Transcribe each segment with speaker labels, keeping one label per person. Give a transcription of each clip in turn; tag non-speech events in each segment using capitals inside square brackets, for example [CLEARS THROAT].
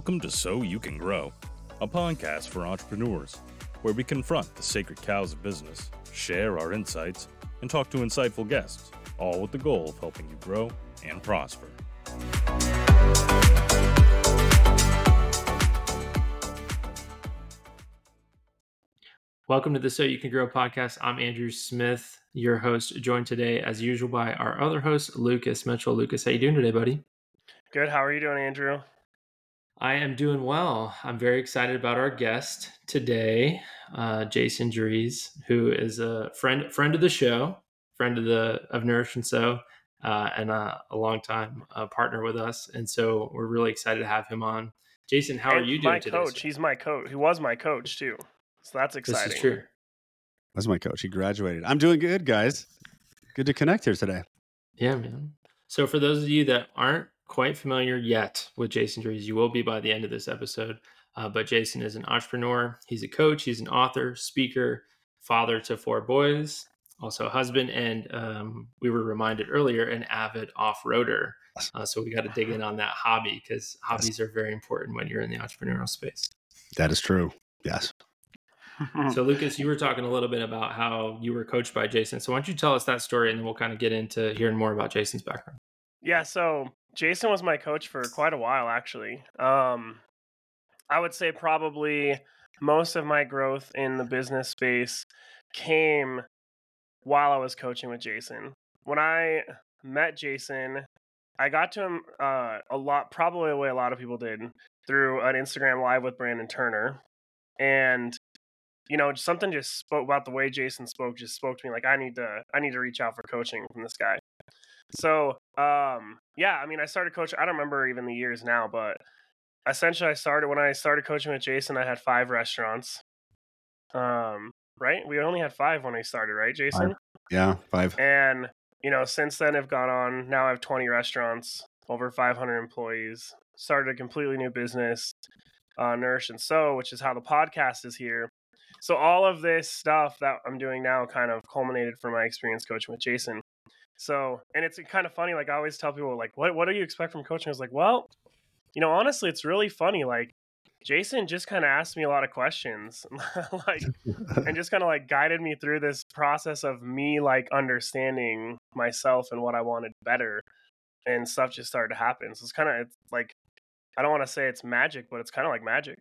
Speaker 1: Welcome to So You Can Grow, a podcast for entrepreneurs where we confront the sacred cows of business, share our insights, and talk to insightful guests, all with the goal of helping you grow and prosper.
Speaker 2: Welcome to the So You Can Grow podcast. I'm Andrew Smith, your host, joined today as usual by our other host, Lucas Mitchell. Lucas, how you doing today, buddy?
Speaker 3: Good. How are you doing, Andrew?
Speaker 2: I am doing well. I'm very excited about our guest today, uh, Jason Drees, who is a friend friend of the show, friend of the of Nourish and So, uh, and a, a long time uh, partner with us. And so we're really excited to have him on. Jason, how
Speaker 3: and
Speaker 2: are you doing
Speaker 3: my
Speaker 2: today?
Speaker 3: coach.
Speaker 2: sir?
Speaker 3: He's my coach. He was my coach too. So that's exciting.
Speaker 2: This is true.
Speaker 4: That's my coach. He graduated. I'm doing good, guys. Good to connect here today.
Speaker 2: Yeah, man. So for those of you that aren't quite familiar yet with Jason Drees, you will be by the end of this episode. Uh, but Jason is an entrepreneur. He's a coach. He's an author, speaker, father to four boys, also a husband, and um, we were reminded earlier, an avid off-roader. Uh, so we got to dig in on that hobby because hobbies are very important when you're in the entrepreneurial space.
Speaker 4: That is true. Yes.
Speaker 2: So [LAUGHS] Lucas, you were talking a little bit about how you were coached by Jason. So why don't you tell us that story, and then we'll kind of get into hearing more about Jason's background.
Speaker 3: yeah. So Jason was my coach for quite a while, actually. Um, I would say probably most of my growth in the business space came while I was coaching with Jason. When I met Jason, I got to him uh, a lot, probably the way a lot of people did, through an Instagram live with Brandon Turner. And you know, something just spoke about the way Jason spoke, just spoke to me like I need to I need to reach out for coaching from this guy. So um yeah, I mean I started coaching I don't remember even the years now, but essentially I started when I started coaching with Jason, I had five restaurants. Um, right? We only had five when we started, right, Jason?
Speaker 4: Yeah. Five.
Speaker 3: And you know, since then I've gone on. Now I have 20 restaurants, over 500 employees. Started a completely new business, uh, Nourish and So, which is how the podcast is here. So all of this stuff that I'm doing now kind of culminated from my experience coaching with Jason. So, and it's kind of funny. Like I always tell people, like, what what do you expect from coaching? I was like, well, you know, honestly, it's really funny. Like Jason just kind of asked me a lot of questions, [LAUGHS] like and just kind of like guided me through this process of me like understanding myself and what I wanted better, and stuff just started to happen. So it's kind of it's like I don't want to say it's magic, but it's kind of like magic.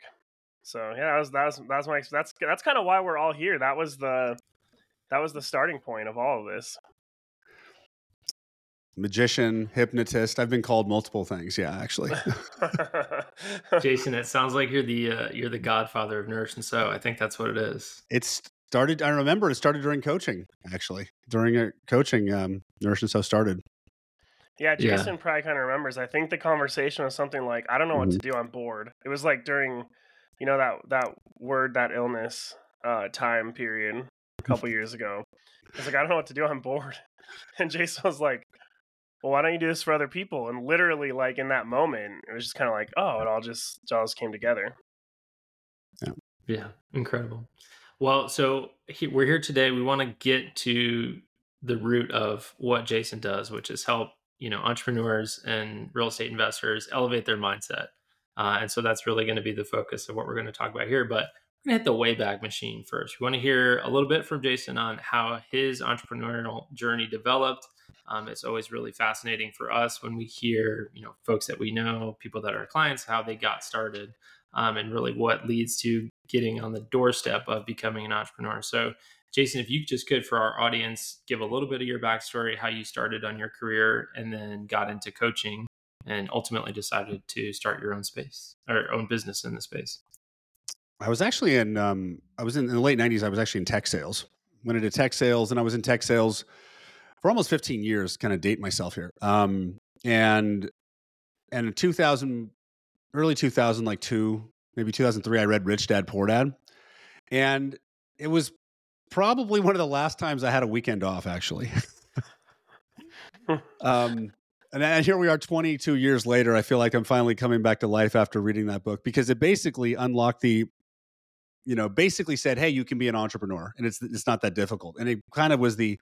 Speaker 3: So yeah, that was that was that was my that's that's kind of why we're all here. That was the that was the starting point of all of this.
Speaker 4: Magician, hypnotist. I've been called multiple things. Yeah, actually. [LAUGHS] [LAUGHS]
Speaker 2: Jason, it sounds like you're the uh, you're the godfather of Nourish and So. I think that's what it is.
Speaker 4: it started. I remember it started during coaching. Actually, during a coaching, um, Nourish and So started.
Speaker 3: Yeah,
Speaker 2: Yeah.
Speaker 3: Jason probably kind of remembers. I think the conversation was something like, "I don't know what to do. I'm bored." It was like during, you know, that that word, that illness uh, time period a couple years ago. I was like, "I don't know what to do. I'm bored," [LAUGHS] and Jason was like, "Well, why don't you do this for other people?" And literally, like in that moment, it was just kind of like, "Oh, it all just it all just came together."
Speaker 2: Yeah, yeah, incredible. Well, so he, we're here today. We want to get to the root of what Jason does, which is help you know entrepreneurs and real estate investors elevate their mindset. Uh, and so that's really going to be the focus of what we're going to talk about here. But we're going to hit the Wayback Machine first. We want to hear a little bit from Jason on how his entrepreneurial journey developed. Um, it's always really fascinating for us when we hear, you know, folks that we know, people that are clients, how they got started, um, and really what leads to getting on the doorstep of becoming an entrepreneur. So, Jason, if you just could, for our audience, give a little bit of your backstory, how you started on your career, and then got into coaching, and ultimately decided to start your own space or own business in the space.
Speaker 4: I was actually in. Um, I was in, in the late '90s. I was actually in tech sales. Went into tech sales, and I was in tech sales for almost 15 years. Kind of date myself here. Um, and and in 2000, early 2000, like two, maybe 2003, I read Rich Dad Poor Dad, and it was probably one of the last times I had a weekend off. Actually. [LAUGHS] um, and here we are 22 years later. I feel like I'm finally coming back to life after reading that book because it basically unlocked the you know, basically said, "Hey, you can be an entrepreneur, and it's it's not that difficult." And it kind of was the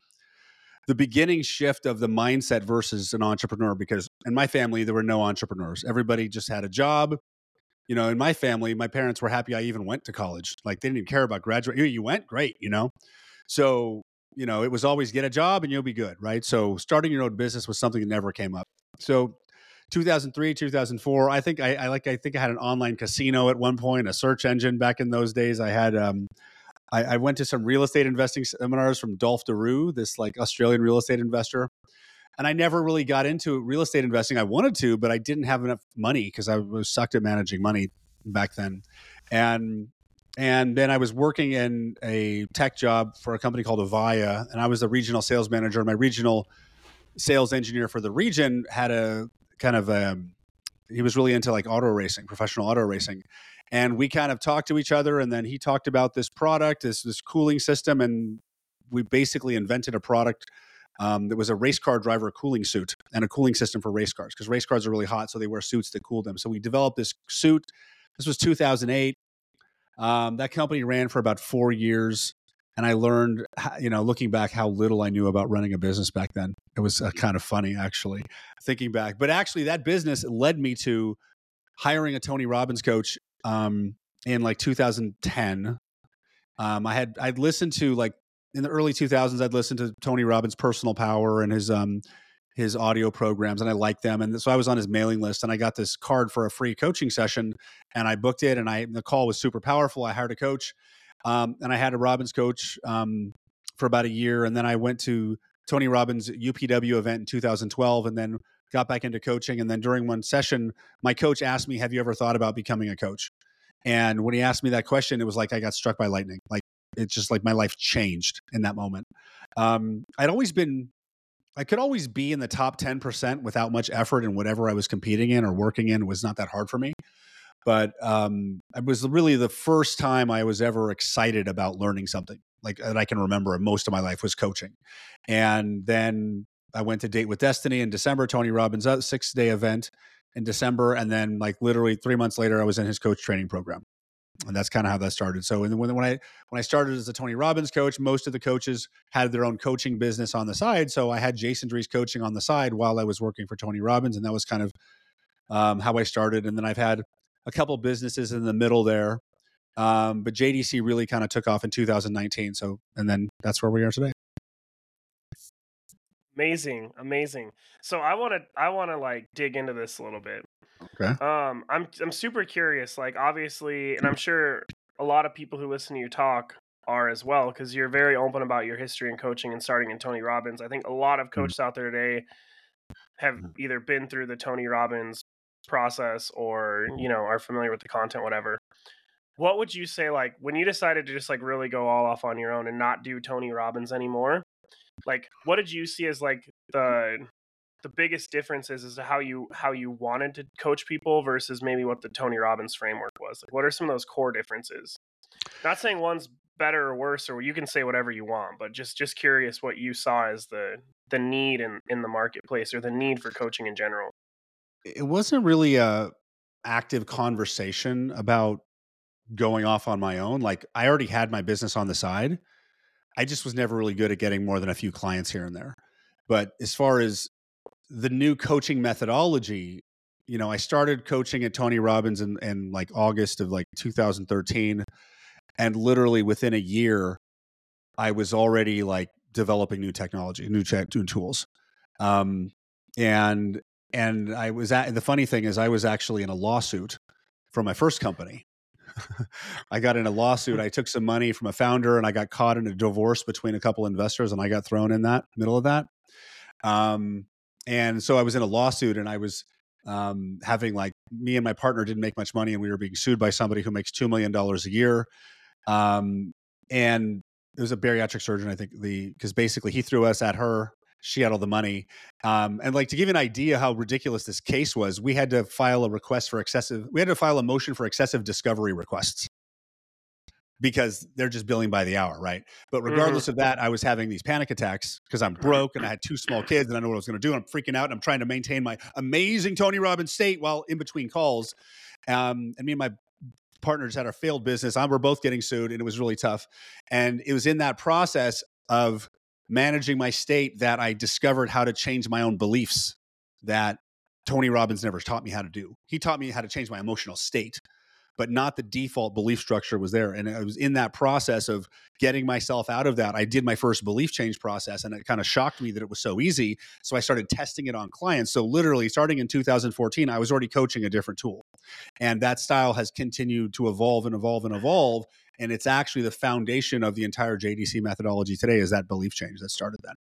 Speaker 4: the beginning shift of the mindset versus an entrepreneur because in my family there were no entrepreneurs. Everybody just had a job. you know, in my family, my parents were happy I even went to college. Like they didn't even care about graduate. You went, great, you know. So you know, it was always get a job and you'll be good, right? So starting your own business was something that never came up. So 2003, 2004, I think I, I like I think I had an online casino at one point, a search engine back in those days. I had um, I, I, went to some real estate investing seminars from Dolf de Roos, this like Australian real estate investor. And I never really got into real estate investing. I wanted to, but I didn't have enough money because I was sucked at managing money back then. And and then I was working in a tech job for a company called Avaya, and I was the regional sales manager. My regional sales engineer for the region had a kind of um, he was really into like auto racing, professional auto racing, and we kind of talked to each other. And then he talked about this product, this this cooling system, and we basically invented a product um, that was a race car driver cooling suit and a cooling system for race cars because race cars are really hot, so they wear suits that cool them. So we developed this suit. This was 2008. Um, that company ran for about four years, and I learned, you know, looking back, how little I knew about running a business back then. It was uh, kind of funny, actually, thinking back. But actually, that business led me to hiring a Tony Robbins coach um, in like 2010. Um, I had I'd listened to like in the early 2000s. I'd listened to Tony Robbins' Personal Power and his um, his audio programs and I liked them. And so I was on his mailing list and I got this card for a free coaching session and I booked it and I the call was super powerful. I hired a coach um, and I had a Robbins coach um, for about a year. And then I went to Tony Robbins UPW event in 2012 and then got back into coaching. And then during one session, my coach asked me, have you ever thought about becoming a coach? And when he asked me that question, it was like I got struck by lightning. Like it's just like my life changed in that moment. Um, I'd always been I could always be in the top 10% without much effort in whatever I was competing in or working in. Was not that hard for me. But um, it was really the first time I was ever excited about learning something like that I can remember most of my life was coaching. And then I went to Date with Destiny in December, Tony Robbins' six day event in December. And then, like, literally three months later, I was in his coach training program and that's kind of how that started. So when, when I when I started as a Tony Robbins coach, most of the coaches had their own coaching business on the side. So I had Jason Drees coaching on the side while I was working for Tony Robbins, and that was kind of um, how I started. And then I've had a couple businesses in the middle there, um, but JDC really kind of took off in 2019. So and then that's where we are today.
Speaker 3: Amazing, amazing. So I want to I want to like dig into this a little bit.
Speaker 4: Okay.
Speaker 3: Um, I'm I'm super curious. Like, obviously, and I'm sure a lot of people who listen to you talk are as well because you're very open about your history and coaching and starting in Tony Robbins. I think a lot of mm. coaches out there today have mm. either been through the Tony Robbins process or you mm-hmm. know are familiar with the content, whatever. What would you say, like, when you decided to just like really go all off on your own and not do Tony Robbins anymore? Like, what did you see as like the the biggest differences is is how you how you wanted to coach people versus maybe what the Tony Robbins framework was. Like what are some of those core differences? Not saying one's better or worse or you can say whatever you want, but just just curious what you saw as the the need in in the marketplace or the need for coaching in general.
Speaker 4: It wasn't really a active conversation about going off on my own. Like I already had my business on the side. I just was never really good at getting more than a few clients here and there. But as far as the new coaching methodology you know i started coaching at tony robbins in, in like august of like 2013 and literally within a year i was already like developing new technology new, ch- new tools um, and and i was at the funny thing is i was actually in a lawsuit from my first company [LAUGHS] I got in a lawsuit. I took some money from a founder and I got caught in a divorce between a couple investors and I got thrown in that middle of that. Um, and so I was in a lawsuit and I was um, having like me and my partner didn't make much money and we were being sued by somebody who makes $2 million a year. Um, and it was a bariatric surgeon, I think the, cause basically he threw us at her. She had all the money. Um, and like to give you an idea how ridiculous this case was, we had to file a request for excessive, we had to file a motion for excessive discovery requests because they're just billing by the hour, right? But mm-hmm. regardless mm-hmm. of that, I was having these panic attacks because I'm broke and I had two small kids and I know what I was going to do. And I'm freaking out and I'm trying to maintain my amazing Tony Robbins state while in between calls. Um, and me and my partners had our failed business. I we're both getting sued and it was really tough. And it was in that process of managing my state that I discovered how to change my own beliefs that Tony Robbins never taught me how to do. He taught me how to change my emotional state but not the default belief structure was there. And I was in that process of getting myself out of that. I did my first belief change process and it kind of shocked me that it was so easy. So I started testing it on clients. So literally starting in 2014, I was already coaching a different tool. And that style has continued to evolve and evolve and evolve. And it's actually the foundation of the entire JDC methodology today is that belief change that started that.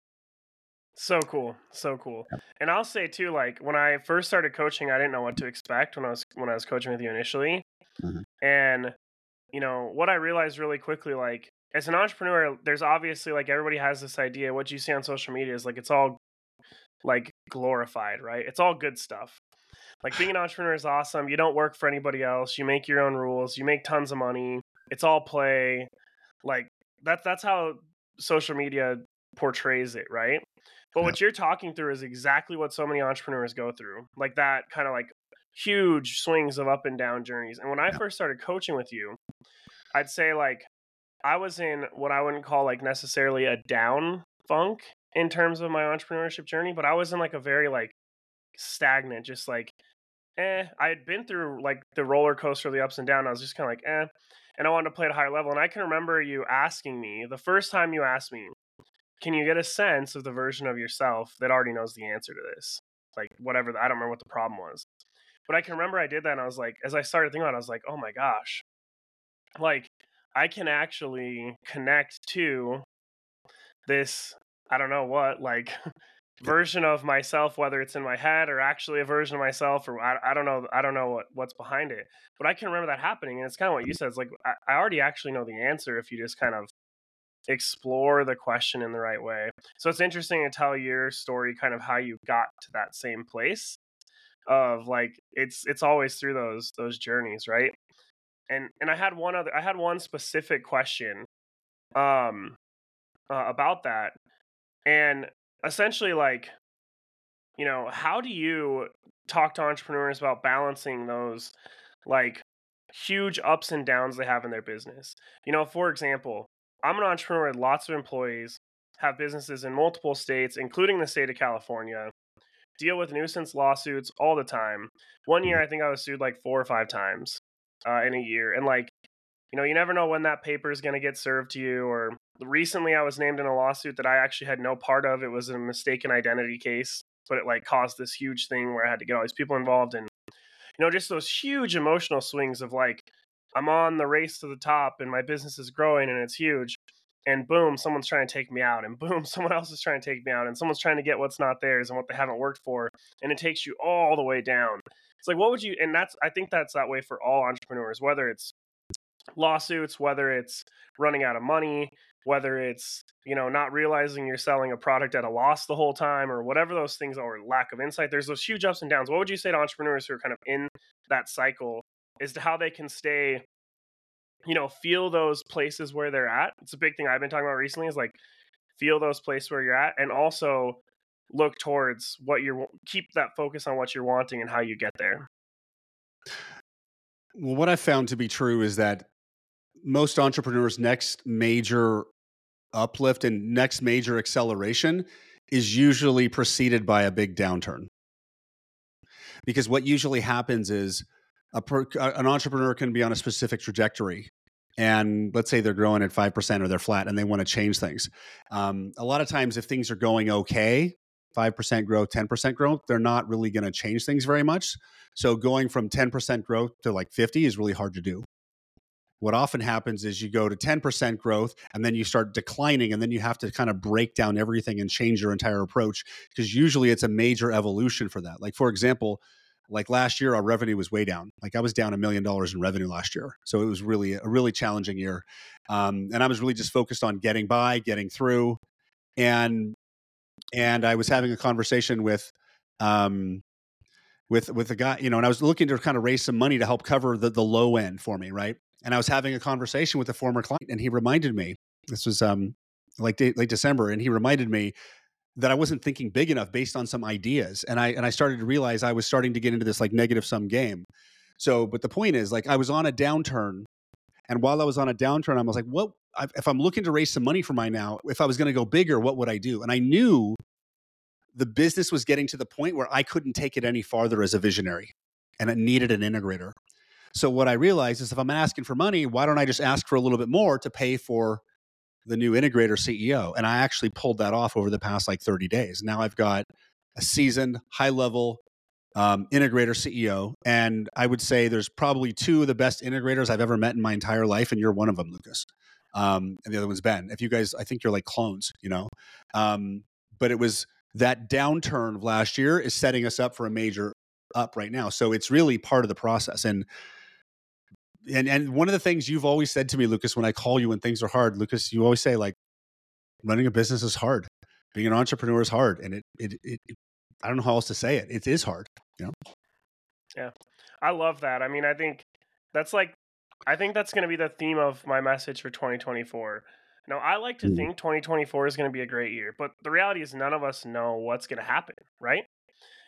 Speaker 3: So cool, so cool. And I'll say too, like when I first started coaching, I didn't know what to expect when I was when I was coaching with you initially.
Speaker 4: Mhm.
Speaker 3: And you know what I realized really quickly, like as an entrepreneur, there's obviously like everybody has this idea. What you see on social media is like it's all like glorified, right? It's all good stuff. Like being an entrepreneur is awesome. You don't work for anybody else. You make your own rules. You make tons of money. It's all play. Like that's that's how social media portrays it, right? But what you're talking through is exactly what so many entrepreneurs go through. Like that kind of like huge swings of up and down journeys. And when I
Speaker 4: Yeah.
Speaker 3: first started coaching with you, I'd say like I was in what I wouldn't call like necessarily a down funk in terms of my entrepreneurship journey, but I was in like a very like stagnant, just like eh. I had been through like the roller coaster of the ups and downs. I was just kind of like eh, and I wanted to play at a higher level. And I can remember you asking me the first time you asked me, "Can you get a sense of the version of yourself that already knows the answer to this?" Like whatever. the- I don't remember what the problem was, but I can remember I did that, and I was like, as I started thinking about, it, I was like, "Oh my gosh." Like I can actually connect to this I don't know what like [LAUGHS] version of myself whether it's in my head or actually a version of myself or I, I don't know I don't know what what's behind it but I can remember that happening and it's kind of what you said it's like I, I already actually know the answer if you just kind of explore the question in the right way. So it's interesting to tell your story kind of how you got to that same place of like it's it's always through those those journeys right? And and I had one other I had one specific question um uh, about that and essentially like you know how do you talk to entrepreneurs about balancing those like huge ups and downs they have in their business? You know for example i'm an entrepreneur with lots of employees have businesses in multiple states including the state of california deal with nuisance lawsuits all the time. One year i think i was sued like four or five times uh, in a year and like you know you never know when that paper is going to get served to you or recently i was named in a lawsuit that i actually had no part of. It was a mistaken identity case but it like caused this huge thing where i had to get all these people involved and you know just those huge emotional swings of like i'm on the race to the top and my business is growing and it's huge and boom someone's trying to take me out and [LAUGHS] boom someone else is trying to take me out and someone's trying to get what's not theirs and what they haven't worked for and it takes you all the way down. It's like what would you and that's i think that's that way for all entrepreneurs whether it's lawsuits whether it's running out of money whether it's you know not realizing you're selling a product at a loss the whole time or whatever those things are or lack of insight there's those huge ups and downs. What would you say to entrepreneurs who are kind of in that cycle as to how they can stay you know feel those places where they're at? It's a big thing i've been talking about recently is like feel those places where you're at and also look towards what you're keep that focus on what you're wanting and how you get there.
Speaker 4: Well, what I found to be true is that most entrepreneurs' next major uplift and next major acceleration is usually preceded by a big downturn. Because what usually happens is a per, an entrepreneur can be on a specific trajectory. And let's say they're growing at 5% or they're flat and they want to change things. Um, a lot of times, if things are going okay, 5% growth, 10% growth, they're not really going to change things very much. So going from 10% growth to like 50 is really hard to do. What often happens is you go to 10% growth and then you start declining and then you have to kind of break down everything and change your entire approach because usually it's a major evolution for that. Like for example, like last year our revenue was way down. Like I was down a million dollars in revenue last year. So it was really a really challenging year. Um, and I was really just focused on getting by, getting through. And and I was having a conversation with um, with with a guy, you know, and I was looking to kind of raise some money to help cover the the low end for me, right? And I was having a conversation with a former client, and he reminded me this was um like de- late December, and he reminded me that I wasn't thinking big enough based on some ideas, and I and I started to realize I was starting to get into this like negative sum game. So, but the point is, like, I was on a downturn, and while I was on a downturn, I was like, what? If I'm looking to raise some money for my now, if I was going to go bigger, what would I do? And I knew the business was getting to the point where I couldn't take it any farther as a visionary and it needed an integrator. So what I realized is if I'm asking for money, why don't I just ask for a little bit more to pay for the new integrator CEO? And I actually pulled that off over the past like 30 days. Now I've got a seasoned, high level um, integrator CEO. And I would say there's probably two of the best integrators I've ever met in my entire life. And you're one of them, Lucas. Um, and the other one's Ben. If you guys, I think you're like clones, you know? Um, but it was that downturn of last year is setting us up for a major up right now. So it's really part of the process. And and and one of the things you've always said to me, Lucas, when I call you when things are hard, Lucas, you always say like running a business is hard. Being an entrepreneur is hard. And it it, it, I don't know how else to say it. It is hard, you know?
Speaker 3: Yeah. I love that. I mean, I think that's like I think that's going to be the theme of my message for 2024. Now, I like to mm. think 2024 is going to be a great year, but the reality is none of us know what's going to happen, right?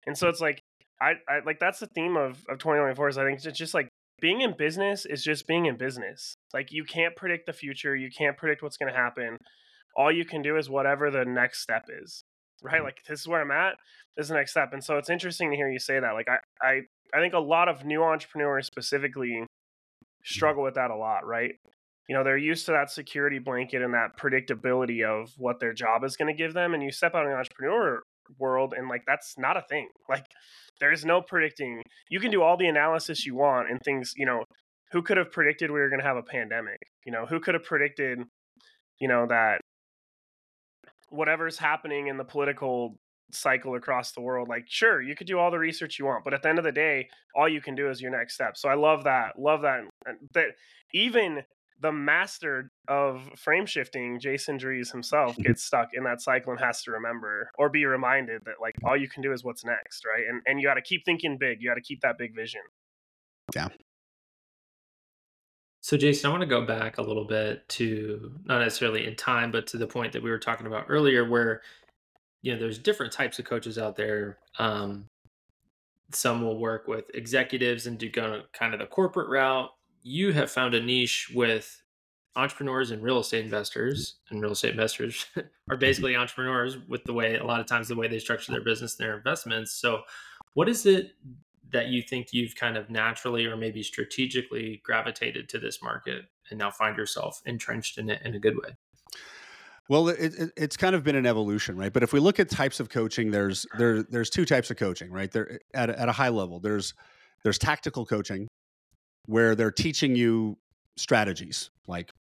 Speaker 3: And so it's like I, I like that's the theme of of 2024 is I think it's just like being in business is just being in business. Like you can't predict the future, you can't predict what's going to happen. All you can do is whatever the next step is. Right? Like this is where I'm at. This is the next step. And so it's interesting to hear you say that. Like I I I think a lot of new entrepreneurs specifically mm-hmm. struggle with that a lot, right? You know, they're used to that security blanket and that predictability of what their job is going to give them. And you step out the entrepreneur world and like that's not a thing. Like there's no predicting. You can do all the analysis you want and things, you know, who could have predicted we were going to have a pandemic? You know, who could have predicted, you know, that whatever's happening in the political cycle across the world like sure you could do all the research you want but at the end of the day all you can do is your next step so i love that love that that even the master of frame shifting, Jason Drees himself, [LAUGHS] gets stuck in that cycle and has to remember or be reminded that like all you can do is what's next, right? And and you got to keep thinking big. You got to keep that big vision.
Speaker 4: Yeah.
Speaker 2: So Jason, I want to go back a little bit to not necessarily in time, but to the point that we were talking about earlier, where you know there's different types of coaches out there. Um, some will work with executives and do kind of the corporate route you have found a niche with entrepreneurs and real estate investors and real estate investors [LAUGHS] are mm-hmm. basically entrepreneurs with the way a lot of times the way they structure their business and their investments so what is it that you think you've kind of naturally or maybe strategically gravitated to this market and now find yourself entrenched in it in a good way
Speaker 4: well, it, it, it's kind of been an evolution, right? But if we look at types of coaching, there's there there's two types of coaching, right? There at at a high level, there's there's tactical coaching, where they're teaching you strategies like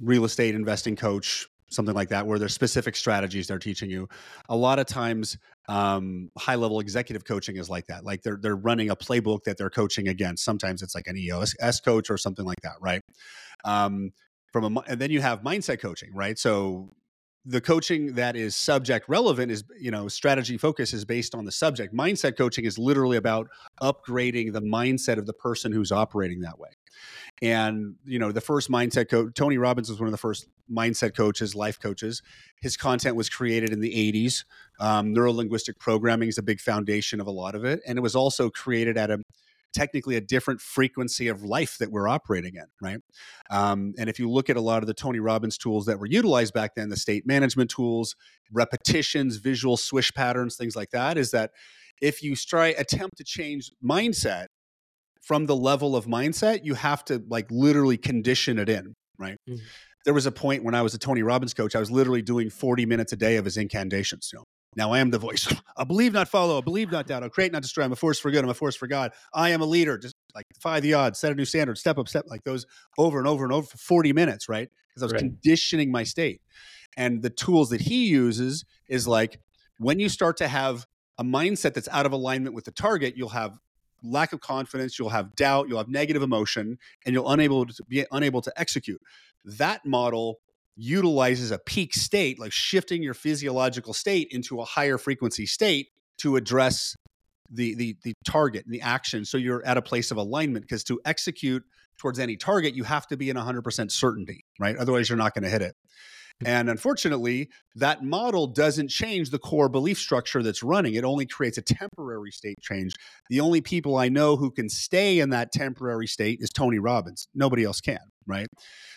Speaker 4: real estate investing coach something like that where there's specific strategies they're teaching you. A lot of times um, high level executive coaching is like that like they're, they're running a playbook that they're coaching against. Sometimes it's like an eos coach or something like that right? Um, from a and then you have mindset coaching right? So the coaching that is subject relevant is you know strategy focus is based on the subject. Mindset coaching is literally about upgrading the mindset of the person who's operating that way. And you know the first mindset coach tony robbins was one of the first mindset coaches life coaches. His content was created in the 80s um, neurolinguistic programming is a big foundation of a lot of it. And it was also created at a technically a different frequency of life that we're operating in, right? Um, and if you look at a lot of the Tony Robbins tools that were utilized back then, the state management tools, repetitions, visual swish patterns, things like that, is that if you try attempt to change mindset from the level of mindset, you have to like literally condition it in, right? Mm-hmm. There was a point when I was a Tony Robbins coach, I was literally doing 40 minutes a day of his incantations. You know, now I am the voice. I believe, not follow. I believe, not doubt. I create, not destroy. I'm a force for good. I'm a force for God. I am a leader. Just like defy the odds, set a new standard, step up, step like those over and over and over for 40 minutes, right? Because I was right. conditioning my state. And the tools that he uses is like when you start to have a mindset that's out of alignment with the target, you'll have lack of confidence, you'll have doubt, you'll have negative emotion, and you'll unable to be unable to execute. That model utilizes a peak state, like shifting your physiological state into a higher frequency state to address the the the target and the action. So you're at a place of alignment because to execute towards any target, you have to be in 100% certainty, right? Otherwise, you're not going to hit it. And unfortunately, that model doesn't change the core belief structure that's running. It only creates a temporary state change. The only people I know who can stay in that temporary state is Tony Robbins. Nobody else can right?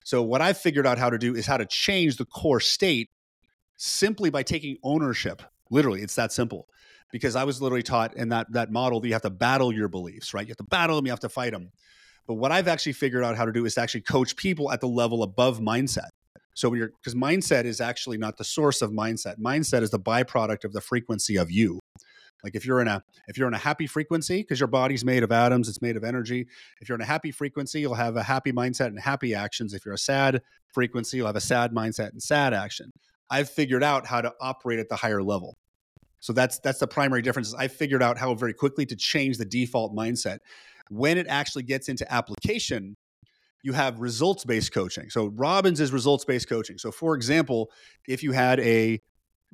Speaker 4: So what I've figured out how to do is how to change the core state simply by taking ownership. Literally, it's that simple. Because I was literally taught in that that model that you have to battle your beliefs, right? You have to battle them, you have to fight them. But what I've actually figured out how to do is to actually coach people at the level above mindset. So when you're because mindset is actually not the source of mindset. Mindset is the byproduct of the frequency of you. Like if you're in a if you're in a happy frequency, because your body's made of atoms, it's made of energy. If you're in a happy frequency, you'll have a happy mindset and happy actions. If you're a sad frequency, you'll have a sad mindset and sad action. I've figured out how to operate at the higher level. So that's that's the primary difference. I figured out how very quickly to change the default mindset. When it actually gets into application, you have results based coaching. So Robbins is results based coaching. So for example, if you had a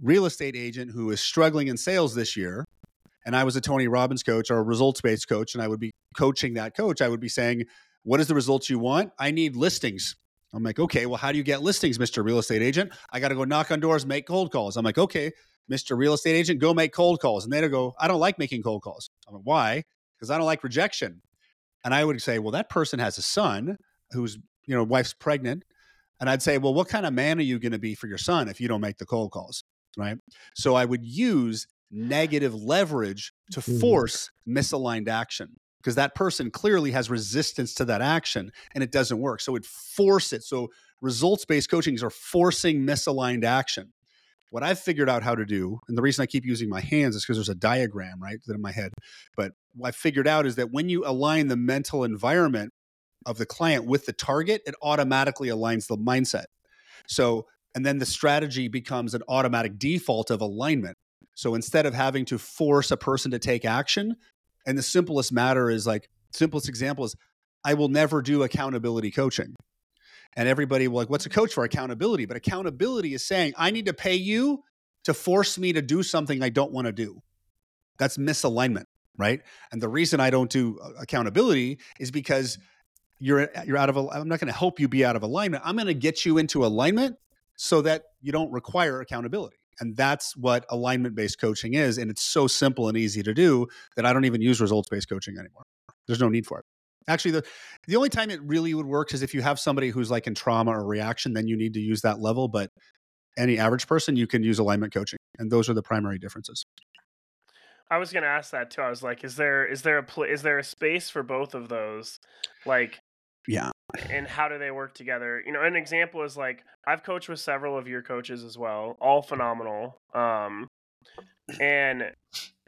Speaker 4: real estate agent who is struggling in sales this year, and I was a Tony Robbins coach or a results based coach, and I would be coaching that coach, I would be saying, What is the results you want? I need listings. I'm like, okay, well, how do you get listings, Mr. Real Estate Agent? I got to go knock on doors, make cold calls. I'm like, okay, Mr. Real Estate Agent, go make cold calls. And they'd go, I don't like making cold calls. I'm like, why? Because I don't like rejection. And I would say, well, that person has a son who's, you know, wife's pregnant. And I'd say, well, what kind of man are you going to be for your son if you don't make the cold calls? Right. So I would use negative leverage to mm-hmm. force misaligned action because that person clearly has resistance to that action and it doesn't work. So it force it. So results based coachings are forcing misaligned action. What I've figured out how to do, and the reason I keep using my hands is because there's a diagram right that in my head. But what I figured out is that when you align the mental environment of the client with the target, it automatically aligns the mindset. So, and then the strategy becomes an automatic default of alignment. So instead of having to force a person to take action, and the simplest matter is like, simplest example is I will never do accountability coaching. And everybody will like, what's a coach for? Accountability. But accountability is saying, I need to pay you to force me to do something I don't want to do. That's misalignment, right? And the reason I don't do uh, accountability is because you're you're out of I'm not going to help you be out of alignment. I'm going to get you into alignment so that you don't require accountability. And that's what alignment based coaching is. And it's so simple and easy to do that I don't even use results based coaching anymore. There's no need for it. Actually, the, the only time it really would work is if you have somebody who's like in trauma or reaction, then you need to use that level. But any average person, you can use alignment coaching. And those are the primary differences.
Speaker 3: I was going to ask that too. I was like, is there is there a pl- is there a space for both of those? Like,
Speaker 4: yeah,
Speaker 3: and how do they work together? You know, an example is like I've coached with several of your coaches as well, all phenomenal. Um, and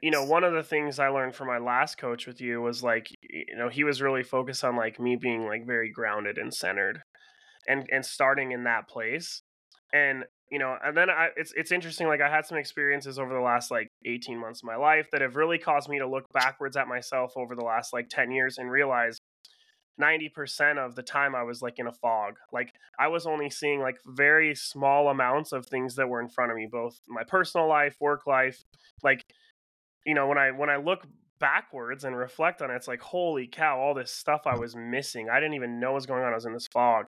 Speaker 3: you know, one of the things I learned from my last coach with you was like, you know, he was really focused on like me being like very grounded and centered, and and starting in that place. And you know, and then I, it's it's interesting. Like I had some experiences over the last like eighteen months of my life that have really caused me to look backwards at myself over the last like ten years and realize 90% of the time I was like in a fog. Like I was only seeing like very small amounts of things that were in front of me, both my personal life, work life. Like, you know, when I when I look backwards and reflect on it, it's like, holy cow, all this stuff I was missing. I didn't even know was going on. I was in this fog.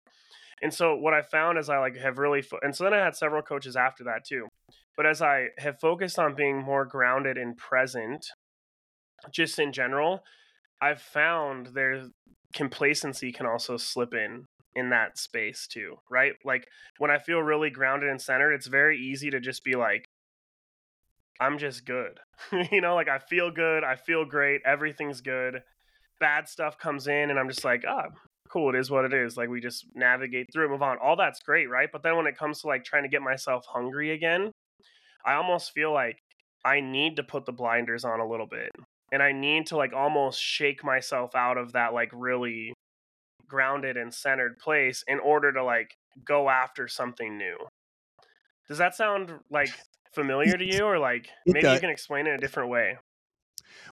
Speaker 3: And so what I found is I like have really fo- and so then I had several coaches after that too. But as I have focused on being more grounded and present just in general, I've found there's complacency can also slip in in that space too, right? Like when I feel really grounded and centered, it's very easy to just be like, I'm just good. [LAUGHS] you know, like I feel good, I feel great, everything's good. Bad stuff comes in, and I'm just like, ah, oh, cool, it is what it is. Like we just navigate through it, move on. All that's great, right? But then when it comes to like trying to get myself hungry again, I almost feel like I need to put the blinders on a little bit and I need to like almost shake myself out of that like really grounded and centered place in order to like go after something new. Does that sound like familiar to you or like maybe you can explain it a different way?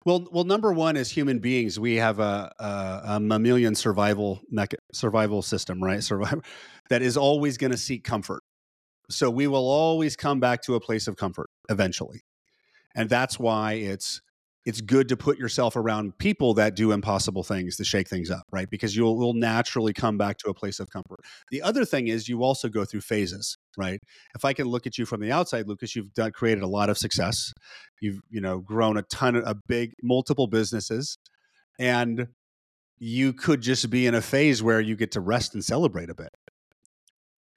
Speaker 4: Well, well, number one, as human beings, we have a, a, a mammalian survival mecha- survival system, right? Survival [LAUGHS] that is always going to seek comfort. So we will always come back to a place of comfort eventually, and that's why it's it's good to put yourself around people that do impossible things to shake things up, right? Because you'll, will naturally come back to a place of comfort. The other thing is you also go through phases, right? If I can look at you from the outside, Lucas, you've done, created a lot of success. You've you know grown a ton of a big multiple businesses, and you could just be in a phase where you get to rest and celebrate a bit.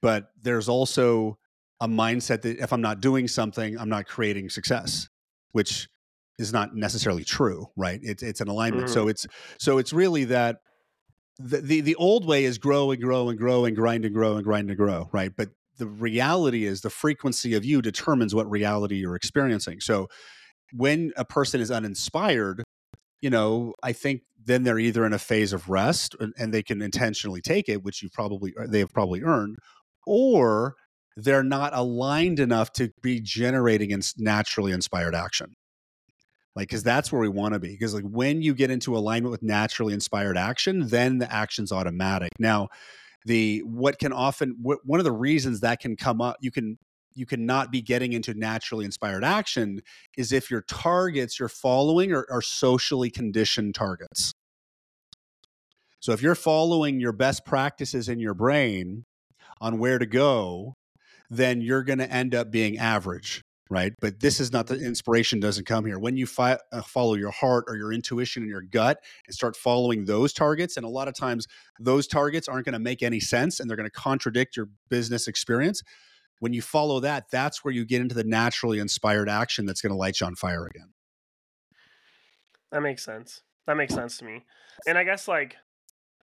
Speaker 4: But there's also a mindset that if I'm not doing something, I'm not creating success, which is not necessarily true, right? It's it's an alignment. Mm-hmm. So it's so it's really that the, the the old way is grow and grow and grow and grind and grow and grind and grow, right? But the reality is the frequency of you determines what reality you're experiencing. So when a person is uninspired, you know, I think then they're either in a phase of rest and they can intentionally take it, which you probably they have probably earned, or they're not aligned enough to be generating naturally inspired action like because that's where we want to be because like when you get into alignment with naturally inspired action then the action's automatic. Now the what can often one of the reasons that can come up you can you cannot be getting into naturally inspired action is if your targets you're following are, are socially conditioned targets. So if you're following your best practices in your brain on where to go then you're going to end up being average right? But this is not the inspiration doesn't come here. When you fi- uh, follow your heart or your intuition and your gut and start following those targets, and a lot of times those targets aren't going to make any sense and they're going to contradict your business experience. When you follow that, that's where you get into the naturally inspired action that's going to light you on fire again.
Speaker 3: That makes sense. That makes sense to me. And I guess like,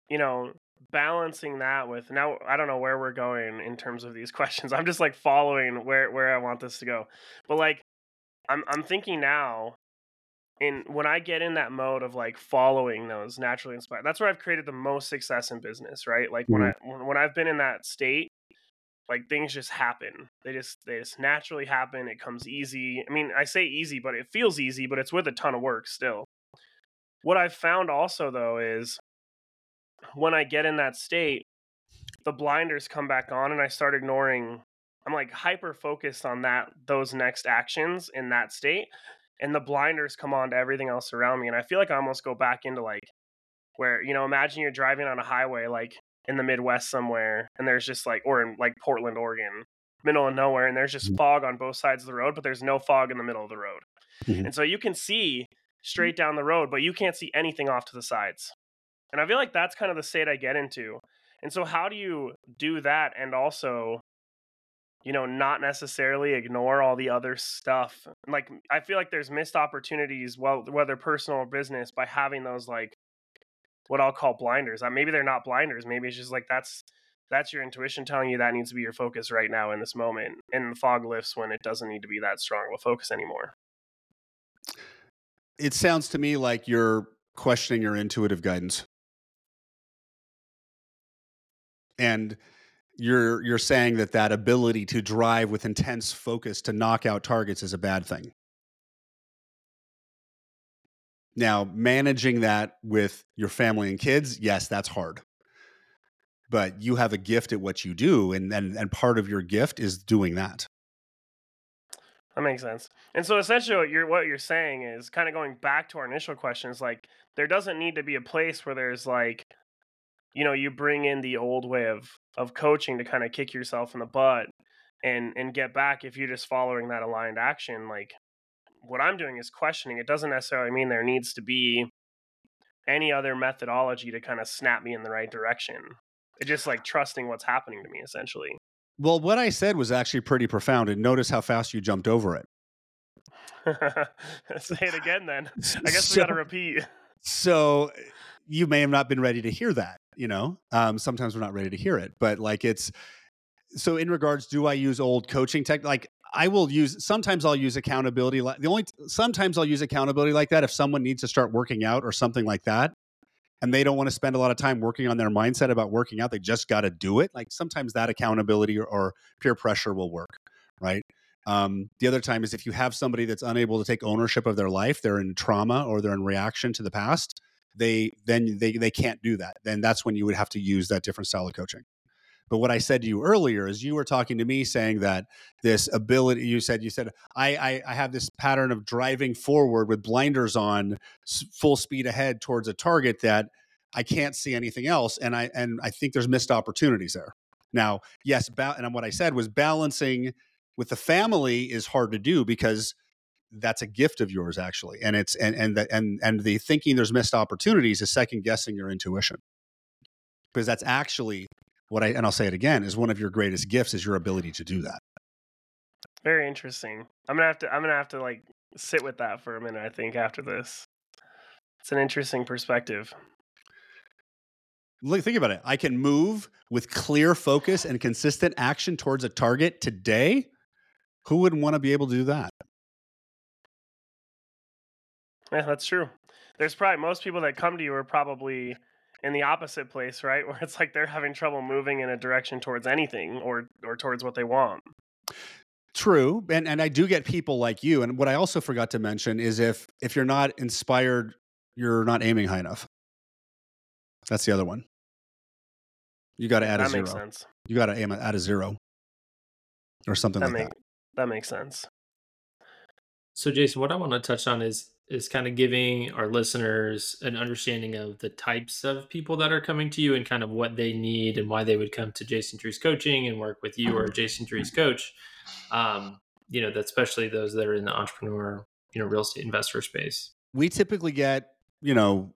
Speaker 3: you know, balancing that with now I don't know where we're going in terms of these [LAUGHS] questions. I'm just like following where where I want this to go. But like I'm I'm thinking now in when I get in that mode of like following those naturally inspired. That's where I've created the most success in business, right? Like when mm-hmm. I when I've been in that state like things just happen. They just they just naturally happen. It comes easy. I mean, I say easy, but it feels easy, but it's with a ton of work still. What I've found also though is when I get in that state, the blinders come back on and I start ignoring I'm like hyper focused on that those next actions in that state and the blinders come on to everything else around me and I feel like I almost go back into like where you know imagine you're driving on a highway like in the Midwest somewhere and there's just like or in like Portland, Oregon, middle of nowhere and there's just mm-hmm. fog on both sides of the road but there's no fog in the middle of the road. Mm-hmm. And so you can see straight down the road but you can't see anything off to the sides. And I feel like that's kind of the state I get into. And so how do you do that and also you know not necessarily ignore all the other stuff? Like i feel like there's missed opportunities well whether personal or business by having those like what i'll call blinders. Uh, maybe they're not blinders maybe it's just like that's that's your intuition telling you that needs to be your focus right now in this moment and the fog lifts when it doesn't need to be that strong of a focus anymore.
Speaker 4: It sounds to me like you're questioning your intuitive guidance and you're you're saying that that ability to drive with intense focus to knock out targets is a bad thing. Now managing that with your family and kids yes that's hard. But you have a gift at what you do and and, and part of your gift is doing that.
Speaker 3: That makes sense. And so essentially what you're what you're saying is kind of going back to our initial questions like there doesn't need to be a place where there's like you know you bring in the old way of of coaching to kind of kick yourself in the butt and and get back if you're just following that aligned action like what i'm doing is questioning. It doesn't necessarily mean there needs to be any other methodology to kind of snap me in the right direction. It's just like trusting what's happening to me essentially.
Speaker 4: Well what i said was actually pretty profound and notice how fast you jumped over it. [LAUGHS]
Speaker 3: Say it again then. I guess so, we gotta repeat.
Speaker 4: so eh, you may have not been ready to hear that you know um, sometimes we're not ready to hear it but like it's so in regards do i use old coaching tech like i will use sometimes i'll use accountability like the only sometimes i'll use accountability like that if someone needs to start working out or something like that and they don't want to spend a lot of time working on their mindset about working out they just got to do it like sometimes that accountability or, or peer pressure will work right? Um, the other time is if you have somebody that's unable to take ownership of their life they're in trauma or they're in reaction to the past they then they they can't do that. Then that's when you would have to use that different style of coaching. But what I said to you earlier is you were talking to me saying that this ability you said you said I I, I have this pattern of driving forward with blinders on, full speed ahead towards a target that I can't see anything else, and I and I think there's missed opportunities there. Now, yes, ba- and what I said was balancing with the family is hard to do because that's a gift of yours actually and it's and and the, and and the thinking there's missed opportunities is second guessing your intuition because that's actually what i and i'll say it again is one of your greatest gifts is your ability to do that
Speaker 3: very interesting i'm gonna have to i'm gonna have to like sit with that for a minute i think after this it's an interesting perspective
Speaker 4: Look, think about it. I can move with clear focus and consistent action towards a target today. Who wouldn't want to be able to do that?
Speaker 3: Yeah, that's true. There's probably most people that come to you are probably in the opposite place, right? [LAUGHS] Where it's like they're having trouble moving in a direction towards anything or or towards what they want.
Speaker 4: True, and and I do get people like you. And what I also forgot to mention is if if you're not inspired, you're not aiming high enough. That's the other one. You got to add
Speaker 3: that
Speaker 4: a zero.
Speaker 3: That makes sense.
Speaker 4: You got to aim at a zero or something
Speaker 3: That
Speaker 4: like
Speaker 3: make,
Speaker 4: that.
Speaker 3: that makes sense.
Speaker 2: So, Jason, what I want to touch on is is kind of giving our listeners an understanding of the types of people that are coming to you and kind of what they need and why they would come to Jason Drees Coaching and work with you or Jason Drees Coach. Um, you know, especially those that are in the entrepreneur, you know, real estate investor space.
Speaker 4: We typically get, you know,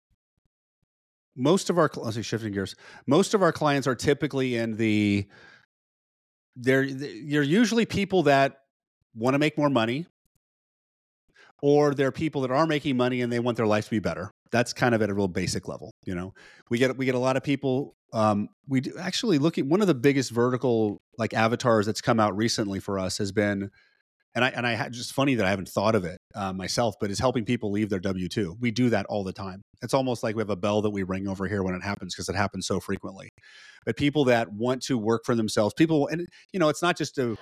Speaker 4: most of our let's see, shifting gears. Most of our clients are typically in the they're you're usually people that want to make more money or there are people that are making money and they want their life to be better. That's kind of at a real basic level, you know. We get we get a lot of people. Um, we do, actually look at one of the biggest vertical like avatars that's come out recently for us has been, and I and I just funny that I haven't thought of it uh, myself, but is helping people leave their W two. We do that all the time. It's almost like we have a bell that we ring over here when it happens because it happens so frequently. But people that want to work for themselves, people, and you know, it's not just to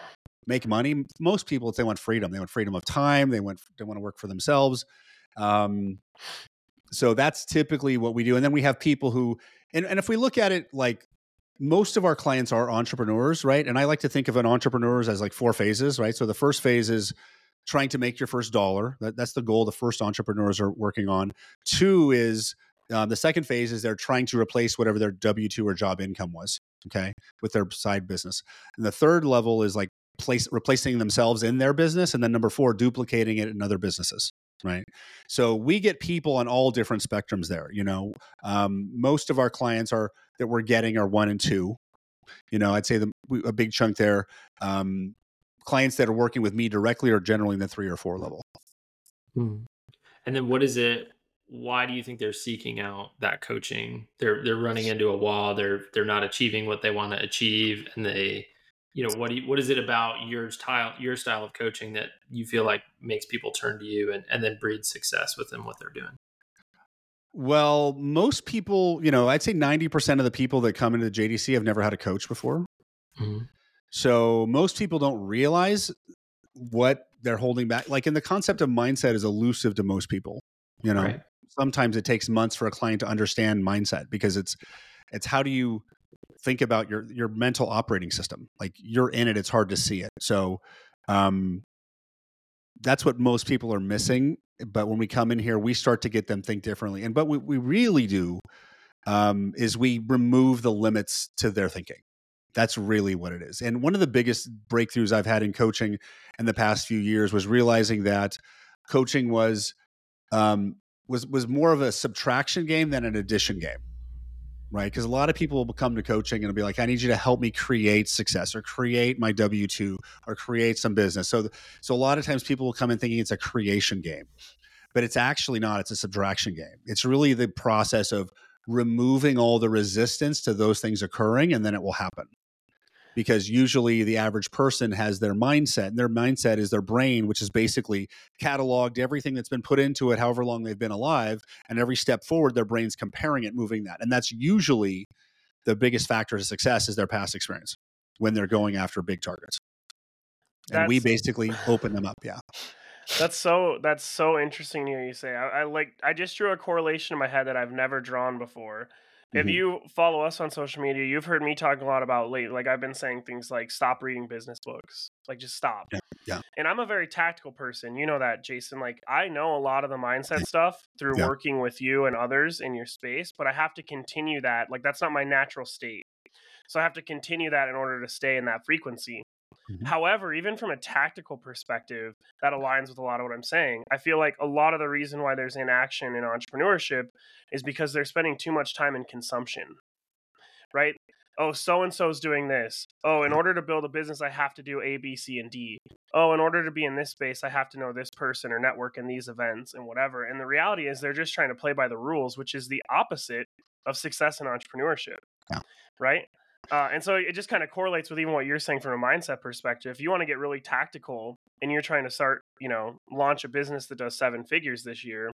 Speaker 4: make money. Most people, they want freedom. They want freedom of time. They want they want to work for themselves. Um, so that's typically what we do. And then we have people who, and, and if we look at it like most of our clients are entrepreneurs, right? And I like to think of an entrepreneurs as like four phases, right? So the first phase is trying to make your first dollar. That, that's the goal the first entrepreneurs are working on. Two is um, the second phase is they're trying to replace whatever their W 2 or job income was, okay, with their side business. And the third level is like place replacing themselves in their business. And then number four, duplicating it in other businesses right so we get people on all different spectrums there you know um, most of our clients are that we're getting are one and two you know i'd say the, a big chunk there um, clients that are working with me directly are generally in the three or four level
Speaker 2: And then what is it? Why do you think they're seeking out that coaching? They're they're running into a wall. They're they're not achieving what they want to achieve, and they, you know, what do you, what is it about your style your style of coaching that you feel like makes people turn to you and and then breed success within what they're doing?
Speaker 4: well most people you know i'd say 90% of the people that come into the jdc have never had a coach before mm-hmm. So most people don't realize what they're holding back. Like in the concept of mindset is elusive to most people. You know,
Speaker 2: Right.
Speaker 4: sometimes it takes months for a client to understand mindset because it's it's how do you think about your your mental operating system. Like you're in it, it's hard to see it. So um that's what most people are missing. But when we come in here, we start to get them think differently. And but what we really do um, is we remove the limits to their thinking. That's really what it is. And one of the biggest breakthroughs I've had in coaching in the past few years was realizing that coaching was um, was was more of a subtraction game than an addition game, right? Because a lot of people will come to coaching and be like, "I need you to help me create success or create my W two or create some business." So, so a lot of times people will come in thinking it's a creation game, but it's actually not. It's a subtraction game. It's really the process of removing all the resistance to those things occurring, and then it will happen because usually the average person has their mindset and their mindset is their brain which is basically cataloged everything that's been put into it however long they've been alive and every step forward their brain's comparing it moving that and that's usually the biggest factor to success is their past experience when they're going after big targets and we basically open them up yeah
Speaker 3: That's so that's so interesting to hear you say. I, I like I just drew a correlation in my head that I've never drawn before. If
Speaker 4: Mhm.
Speaker 3: you follow us on social media, you've heard me talk a lot about late. Like I've been saying things like stop reading business books. Like just stop.
Speaker 4: Yeah, yeah.
Speaker 3: And I'm a very tactical person. You know that, Jason. Like I know a lot of the mindset stuff through
Speaker 4: Yeah.
Speaker 3: working with you and others in your space, but I have to continue that. Like that's not my natural state. So I have to continue that in order to stay in that frequency.
Speaker 4: Mhm.
Speaker 3: However, even from a tactical perspective, that aligns with a lot of what I'm saying. I feel like a lot of the reason why there's inaction in entrepreneurship is because they're spending too much time in consumption, right? Oh, so and so's doing this. Oh, in order to build a business, I have to do A, B, C, and D. Oh, in order to be in this space, I have to know this person or network in these events and whatever. And the reality is they're just trying to play by the rules, which is the opposite of success in entrepreneurship.
Speaker 4: Yeah.
Speaker 3: Right. Uh, and so it just kind of correlates with even what you're saying from a mindset perspective. If you want to get really tactical and you're trying to start, you know, launch a business that does seven figures this year,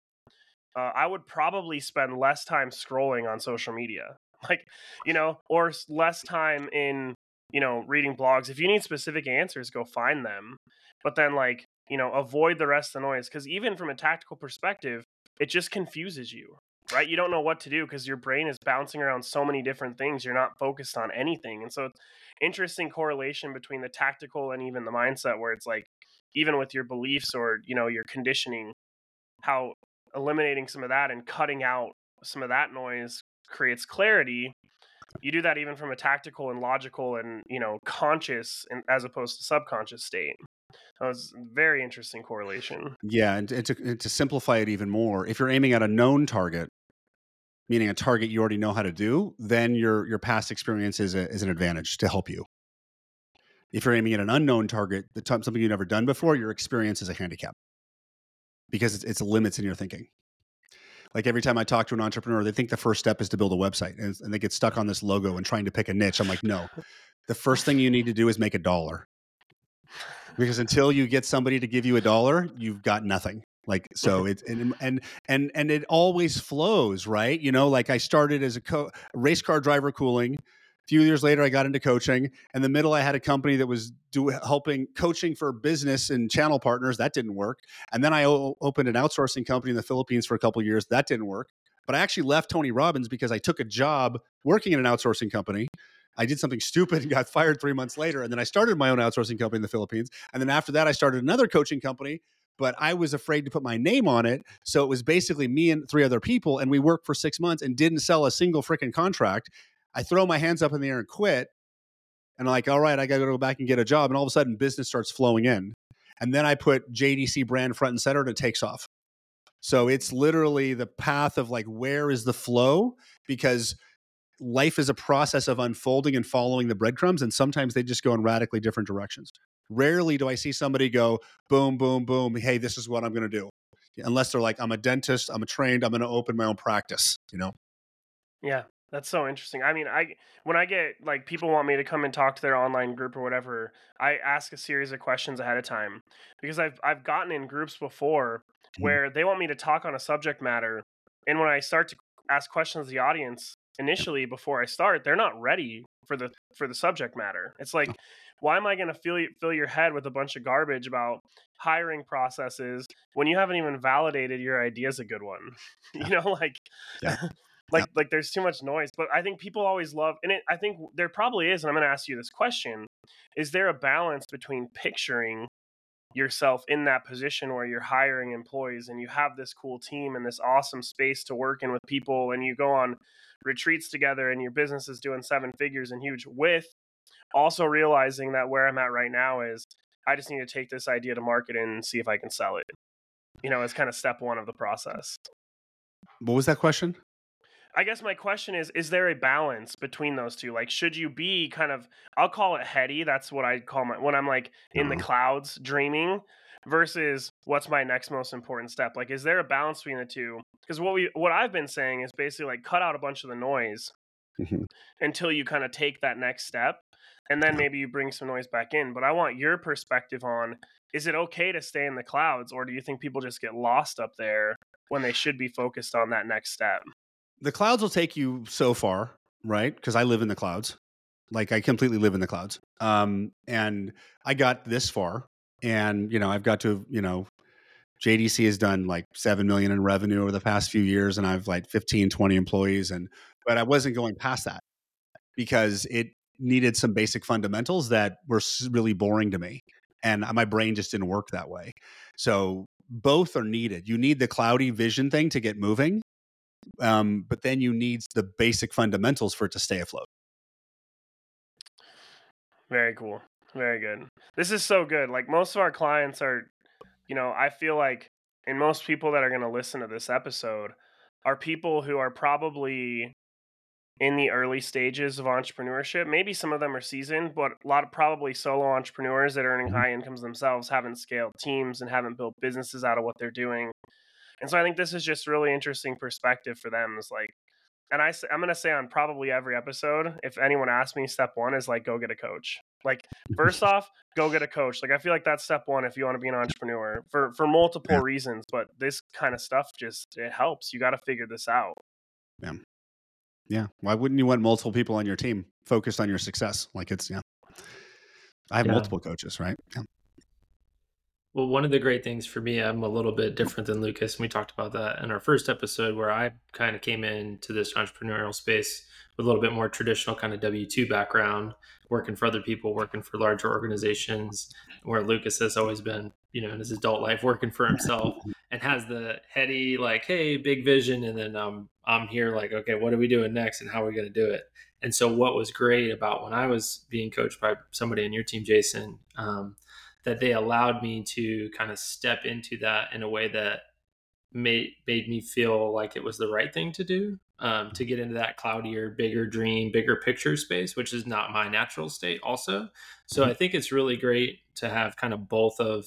Speaker 3: uh, I would probably spend less time scrolling on social media, [LAUGHS] like, you know, or less time in, you know, reading blogs. If you need specific answers, go find them. But then, like, you know, avoid the rest of the noise because even from a tactical perspective, it just confuses you right? You don't know what to do because your brain is bouncing around so many different things. You're not focused on anything. And so it's interesting correlation between the tactical and even the mindset where it's like even with your beliefs or, you know, your conditioning, how eliminating some of that and cutting out some of that noise creates clarity. You do that even from a tactical and logical and, you know, conscious and as opposed to subconscious state. That was very interesting correlation.
Speaker 4: Yeah, and, to, and to simplify it even more, if you're aiming at a known target, meaning a target you already know how to do, then your your past experience is, a, is an advantage to help you. If you're aiming at an unknown target, the time, something you've never done before, your experience is a handicap because it's, it's limits in your thinking. Like every time I talk to an entrepreneur, they think the first step is to build a website and, and they get stuck on this logo and trying to pick a niche. I'm like, no, the first thing you need to do is make a dollar because until you get somebody to give you a dollar, you've got nothing. Like [LAUGHS] so, it's and and and and it always flows, right? You know, like I started as a co- race car driver cooling. A few years later, I got into coaching. In the middle, I had a company that was do, helping coaching for business and channel partners. That didn't work. And then I o- opened an outsourcing company in the Philippines for a couple years. That didn't work. But I actually left Tony Robbins because I took a job working in an outsourcing company. I did something [LAUGHS] stupid and got fired three months later. And then I started my own outsourcing company in the Philippines. And then after that, I started another coaching company but I was afraid to put my name on it. So it was basically me and three other people, and we worked for six months and didn't sell a single freaking contract. I throw my hands up in the air and quit. And I'm like, all right, I got to go back and get a job. And all of a sudden, business starts flowing in. And then I put JDC brand front and center and it takes off. So it's literally the path of like, where is the flow? Because life is a process of unfolding and following the breadcrumbs. And sometimes they just go in radically different directions. Rarely do I see somebody go boom, boom, boom. Hey, this is what I'm going to do. Unless they're like, I'm a dentist, I'm a trained, I'm going to open my own practice. You know?
Speaker 3: Yeah, that's so interesting. I mean, I when I get like people want me to come and talk to their online group or whatever, I ask a series of questions ahead of time because I've I've gotten in groups before mm-hmm. where they want me to talk on a subject matter, and when I start to ask questions to the audience initially before I start, they're not ready for the for the subject matter. It's like why am I going to fill fill your head with a bunch of garbage about hiring processes when you haven't even validated your idea is a good one? [LAUGHS] you know, like. Yeah. [LAUGHS] like yeah. like there's too much noise but i think people always love and it, i think there probably is and i'm going to ask you this question is there a balance between picturing yourself in that position where you're hiring employees and you have this cool team and this awesome space to work in with people and you go on retreats together and your business is doing seven figures and huge with also realizing that where I'm at right now is I just need to take this idea to market and see if I can sell it. You know, it's kind of step one of the process.
Speaker 4: What was that question?
Speaker 3: I guess my question is is there a balance between those two? Like should you be kind of I'll call it heady, that's what I call my when I'm like in the uh-huh. clouds dreaming versus what's my next most important step? Like is there a balance between the two? Because what we what I've been saying is basically like cut out a bunch of the noise mm-hmm. until you kind of take that next step and then maybe you bring some noise back in. But I want your perspective on is it okay to stay in the clouds, or do you think people just get lost up there when they should be focused on that next step?
Speaker 4: The clouds will take you so far, right? Because I live in the clouds. Like I completely live in the clouds. Um, and I got this far. And, you know, I've got to, you know, JDC has done like 7 million in revenue over the past few years and I've like 15, 20 employees. And, but I wasn't going past that because it needed some basic fundamentals that were really boring to me and my brain just didn't work that way so both are needed you need the cloudy vision thing to get moving um, but then you need the basic fundamentals for it to stay afloat
Speaker 3: very cool very good this is so good like most of our clients are you know i feel like and most people that are going to listen to this episode are people who are probably in the early stages of entrepreneurship. Maybe some of them are seasoned, but a lot of probably solo entrepreneurs that are earning mm-hmm. high incomes themselves haven't scaled teams and haven't built businesses out of what they're doing. And so I think this is just really interesting perspective for them. Is like and I, I'm going to say on probably every episode, if anyone asks me, step one is like, go get a coach. Like, first [LAUGHS] off, go get a coach. Like, I feel like that's step one if you want to be an entrepreneur for, for multiple yeah. reasons. But this kind of stuff just, it helps. You got to figure this out.
Speaker 4: Yeah. Yeah. Why wouldn't you want multiple people on your team focused on your success? Like, it's, yeah. I have yeah. multiple coaches, right? Yeah.
Speaker 2: Well, one of the great things for me, I'm a little bit different than Lucas. And we talked about that in our first episode where I kind of came into this entrepreneurial space with a little bit more traditional kind of W 2 background, working for other people, working for larger organizations, where Lucas has always been, you know, in his adult life working for himself and has the heady, like, hey, big vision. And then um, I'm here, like, okay, what are we doing next and how are we going to do it? And so, what was great about when I was being coached by somebody in your team, Jason, um, that they allowed me to kind of step into that in a way that made made me feel like it was the right thing to do um, to get into that cloudier bigger dream bigger picture space which is not my natural state also so mm-hmm. i think it's really great to have kind of both of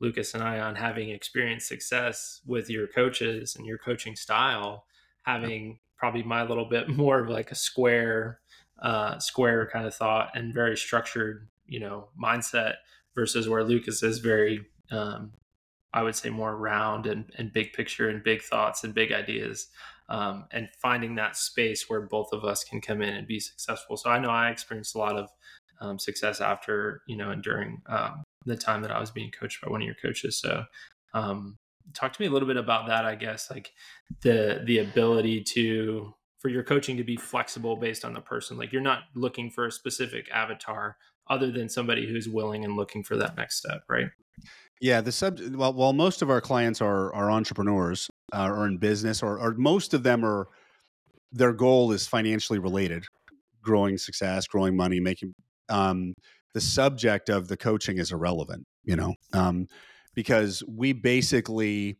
Speaker 2: lucas and i on having experienced success with your coaches and your coaching style having probably my little bit [LAUGHS] more of like a square uh, square kind of thought and very structured you know mindset versus where Lucas is very, um, I would say, more round and, and big picture and big thoughts and big ideas. Um, and finding that space where both of us can come in and be successful. So I know I experienced a lot of um, success after, you know, and during um, the time that I was being coached by one of your coaches. So um, talk to me a little bit about that, I guess, like the, the ability to, for your coaching to be flexible based on the person. Like you're not looking for a specific avatar other than somebody who's willing and looking for that next step, right?
Speaker 4: Yeah, the sub. Well, while most of our clients are are entrepreneurs uh, or in business, or, or most of them are, their goal is financially related, growing success, growing money, making. Um, the subject of the coaching is irrelevant, you know, um, because we basically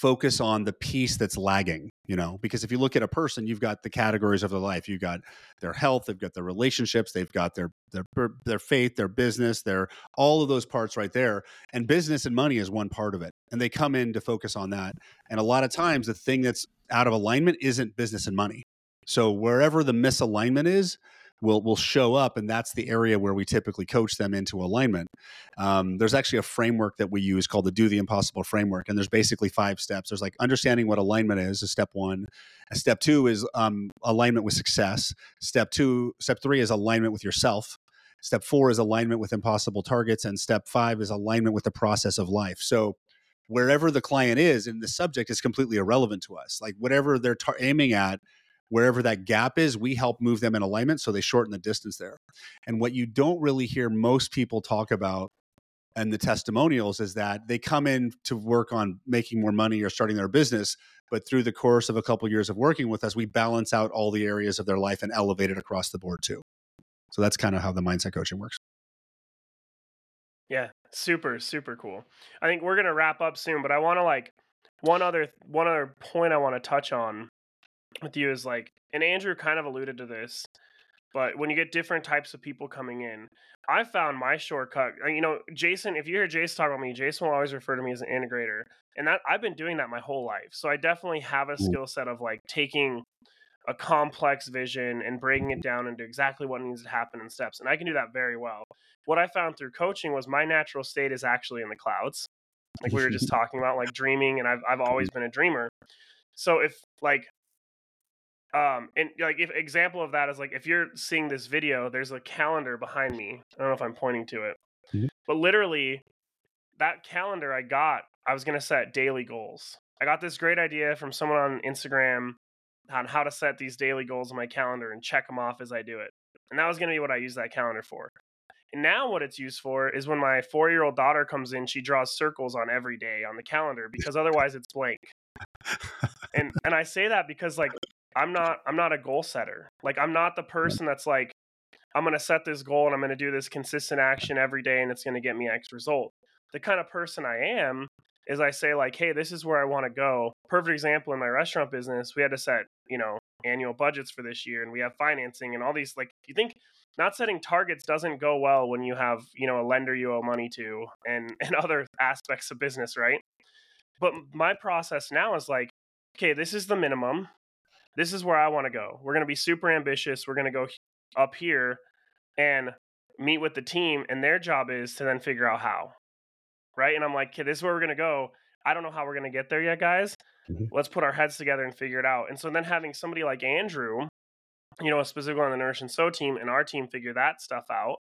Speaker 4: focus on the piece that's lagging you know? Because if you look at a person you've got the categories of their life. You've got their health they've got their relationships they've got their their their faith their business their all of those parts right there. And business and money is one part of it and they come in to focus on that. And a lot of times the thing that's out of alignment isn't business and money. So wherever the misalignment is will will show up, and that's the area where we typically coach them into alignment. Um, there's actually a framework that we use called the Do the Impossible framework, and there's basically five steps. There's like understanding what alignment is, is step one. Step two is um, alignment with success. Step two, step three is alignment with yourself. Step four is alignment with impossible targets, and step five is alignment with the process of life. So wherever the client is and the subject is completely irrelevant to us like whatever they're tar- aiming at wherever that gap is, we help move them in alignment so they shorten the distance there. And what you don't really hear most people talk about and the testimonials is that they come in to work on making more money or starting their business but through the course of a couple of years of working with us we balance out all the areas of their life and elevate it across the board too. So that's kind of how the mindset coaching works.
Speaker 3: Yeah super super cool. I think we're going to wrap up soon but i want to like one other one other point i want to touch on with you is like, and Andrew kind of alluded to this, but when you get different types of people coming in, I found my shortcut. Uh, you know, Jason, if you hear Jason talk about me, Jason will always refer to me as an integrator, and that I've been doing that my whole life. So I definitely have a mm. skill set of like taking a complex vision and breaking it down into exactly what needs to happen in steps, and I can do that very well. What I found through coaching was my natural state is actually in the clouds, like we were just [LAUGHS] talking about, like dreaming, and I've I've always been a dreamer. So if like um and like if example of that is like if you're seeing this video there's a calendar behind me. I don't know if i'm pointing to it. Mm-hmm. but literally that calendar i got i was going to set daily goals. I got this great idea from someone on instagram on how to set these daily goals on my calendar and check them off as i do it. And that was going to be what i use that calendar for. And now what it's used for is when my four year old daughter comes in she draws circles on every day on the calendar because otherwise it's blank. And and i say that because like I'm not I'm not a goal setter. Like I'm not the person that's like I'm going to set this goal and I'm going to do this consistent action every day and it's going to get me X result. The kind of person I am is I say like, "Hey, this is where I want to go." Perfect example in my restaurant business, we had to set, you know, annual budgets for this year and we have financing and all these like you think not setting targets doesn't go well when you have, you know, a lender you owe money to and [LAUGHS] and other aspects of business, right? But my process now is like, okay, this is the minimum this is where I want to go. We're going to be super ambitious. We're going to go up here and meet with the team, and their job is to then figure out how. Right. And I'm like, okay, this is where we're going to go. I don't know how we're going to get there yet, guys. Mm-hmm. Let's put our heads together and figure it out. And so then having somebody like Andrew, you know, specifically on the Nourish and Sew team and our team figure that stuff out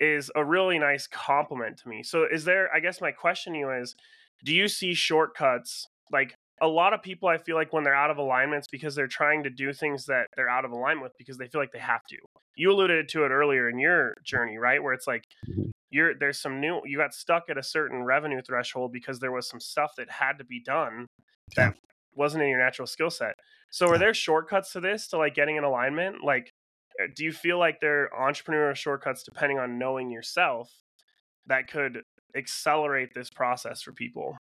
Speaker 3: is a really nice complement to me. So is there I guess my question to you is do you see shortcuts like a lot of people I feel like when they're out of alignments because they're trying to do things that they're out of alignment with because they feel like they have to. You alluded to it earlier in your journey, right? Where it's like you're there's some new you got stuck at a certain revenue threshold because there was some stuff that had to be done that wasn't in your natural skill set. So are there shortcuts to this to like getting an alignment? Like uh, do you feel like there are entrepreneurial shortcuts depending on knowing yourself that could accelerate this process for people?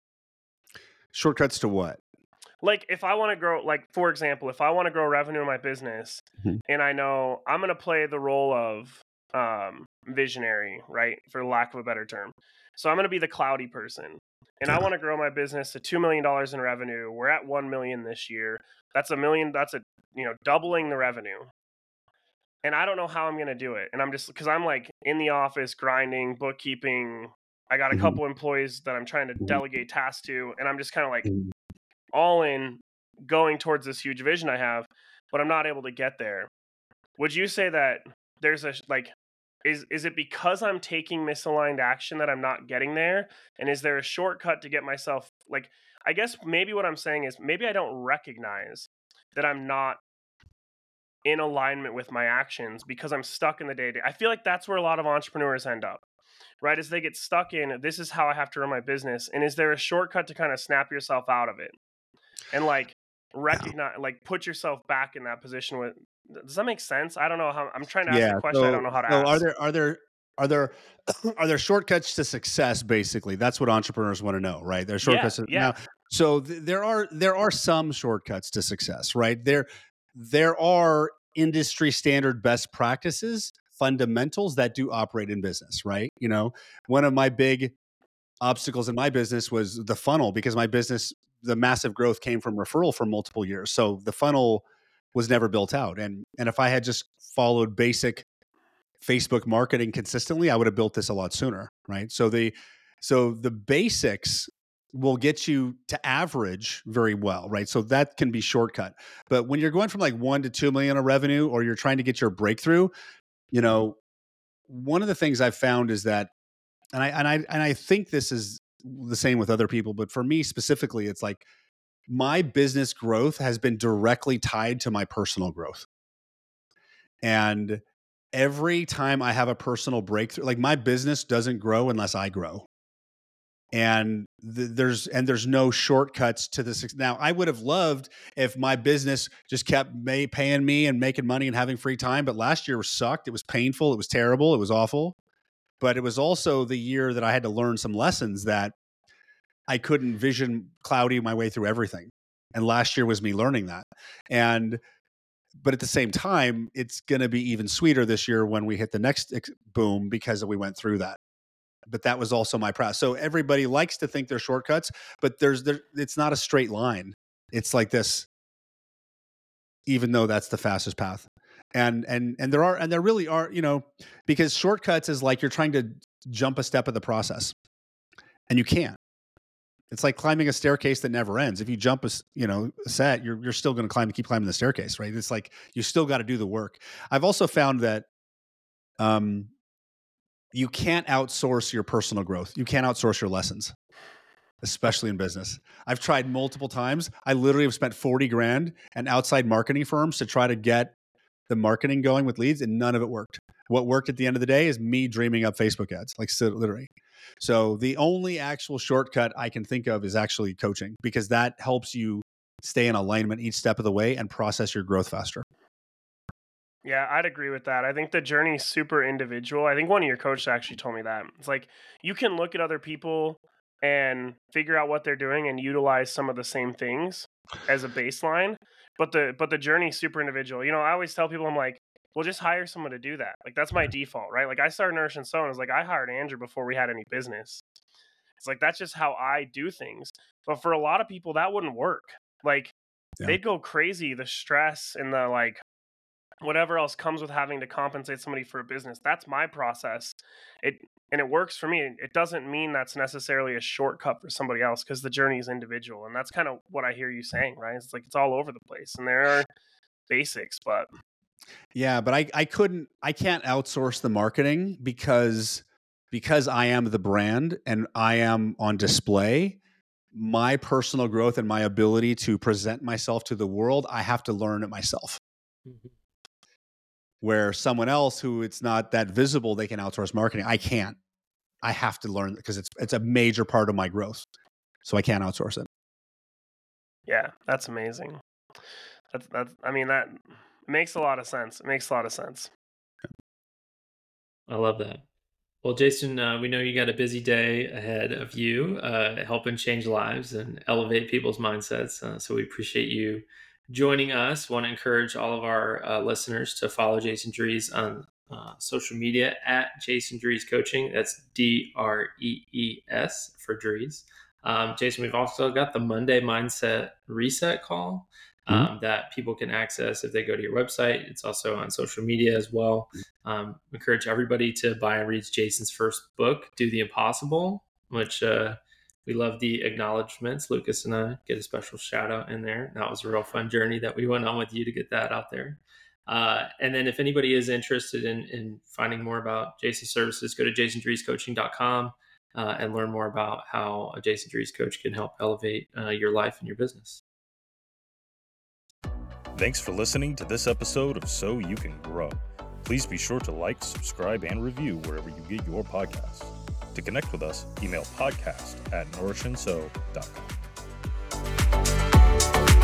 Speaker 4: Shortcuts to what?
Speaker 3: Like if I want to grow, like for example, if I want to grow revenue in my business, mm-hmm. and I know I'm going to play the role of um, visionary, right, for lack of a better term. So I'm going to be the cloudy person, and yeah. I want to grow my business to two million dollars in revenue. We're at one million this year. That's a million. That's a you know doubling the revenue and I don't know how I'm going to do it. And I'm just because I'm like in the office grinding, bookkeeping. I got a mm-hmm. couple employees that I'm trying to mm-hmm. delegate tasks to, and I'm just kind of like mm-hmm. All in going towards this huge vision I have, but I'm not able to get there. Would you say that there's a like is is it because I'm taking misaligned action that I'm not getting there? And is there a shortcut to get myself like I guess maybe what I'm saying is maybe I don't recognize that I'm not in alignment with my actions because I'm stuck in the day to. I feel like that's where a lot of entrepreneurs end up, right? As they get stuck in, this is how I have to run my business. And is there a shortcut to kind of snap yourself out of it and like recognize, yeah. like put yourself back in that position with, does that make sense? I don't know how I'm trying to ask yeah, a question. So, I don't know how to so ask.
Speaker 4: Are there, are there, are there [CLEARS THROAT] are there shortcuts to success basically that's what entrepreneurs want to know right there's shortcuts
Speaker 3: yeah, yeah.
Speaker 4: now so th- there are there are some shortcuts to success right there there are industry standard best practices, fundamentals that do operate in business, right? You know, one of my big obstacles in my business was the funnel because my business, the massive growth came from referral for multiple years. So the funnel was never built out. And and if I had just followed basic Facebook marketing consistently, I would have built this a lot sooner, right? So the so the basics will get you to average very well, right? So that can be shortcut. But when you're going from like one to two million of revenue, or you're trying to get your breakthrough, you know, one of the things I've found is that, and I and I and I think this is the same with other people, but for me specifically, it's like my business growth has been directly tied to my personal growth. And every time I have a personal breakthrough, like my business doesn't grow unless I grow and th- there's and there's no shortcuts to this now i would have loved if my business just kept may, paying me and making money and having free time but last year was sucked it was painful it was terrible it was awful but it was also the year that i had to learn some lessons that i couldn't vision cloudy my way through everything and last year was me learning that and but at the same time it's going to be even sweeter this year when we hit the next boom because we went through that but that was also my process. So everybody likes to think they're shortcuts, but there's there, it's not a straight line. It's like this, even though that's the fastest path. And and and there are and there really are you know because shortcuts is like you're trying to jump a step of the process, and you can't. It's like climbing a staircase that never ends. If you jump a you know a set, you're you're still going to climb and keep climbing the staircase, right? It's like you still got to do the work. I've also found that um you can't outsource your personal growth. You can't outsource your lessons, especially in business. I've tried multiple times. I literally have spent 40 grand and outside marketing firms to try to get the marketing going with leads, and none of it worked. What worked at the end of the day is me dreaming up Facebook ads, like so, literally. So the only actual shortcut I can think of is actually coaching because that helps you stay in alignment each step of the way and process your growth faster.
Speaker 3: Yeah, I'd agree with that. I think the journey is super individual. I think one of your coaches actually told me that. It's like you can look at other people and figure out what they're doing and utilize some of the same things as a baseline, but the but the journey is super individual. You know, I always tell people I'm like, well, just hire someone to do that. Like that's my default, right? Like I started Nourish and Sew and I was like, I hired Andrew before we had any business. It's like that's just how I do things. But for a lot of people, that wouldn't work. Like yeah. they'd go crazy. The stress and the like, whatever else comes with having to compensate somebody for a business. That's my process. It and it works for me. It doesn't mean that's necessarily a shortcut for somebody else because the journey is individual, and that's kind of what I hear you saying, right? It's like it's all over the place, and there are basics, but
Speaker 4: yeah, but I I couldn't I can't outsource the marketing because because I am the brand and I am on display. My personal growth and my ability to present myself to the world, I have to learn it myself. Mm-hmm where someone else who it's not that visible they can outsource marketing i can't i have to learn because it's it's a major part of my growth so i can't outsource it.
Speaker 3: Yeah that's amazing. That's that's i mean that makes a lot of sense it makes a lot of sense.
Speaker 2: I love that. Well jason uh, we know you got a busy day ahead of you uh, helping change lives and elevate people's mindsets uh, so we appreciate you joining us. Want to encourage all of our uh, listeners to follow Jason Drees on uh, social media at Jason Drees Coaching. That's D R E E S for Drees. Um, Jason, we've also got the Monday Mindset Reset call um, mm-hmm. that people can access if they go to your website. It's also on social media as well. Um, encourage everybody to buy and read Jason's first book, Do the Impossible, which uh, we love the acknowledgments. Lucas and I get a special shout out in there. That was a real fun journey that we went on with you to get that out there. Uh, and then if anybody is interested in, in finding more about Jason services, go to jasondreescoaching.com uh, and learn more about how a Jason Drees coach can help elevate uh, your life and your business.
Speaker 1: Thanks for listening to this episode of So You Can Grow. Please be sure to like, subscribe, and review wherever you get your podcasts. To connect with us, email podcast at nourishandso.com.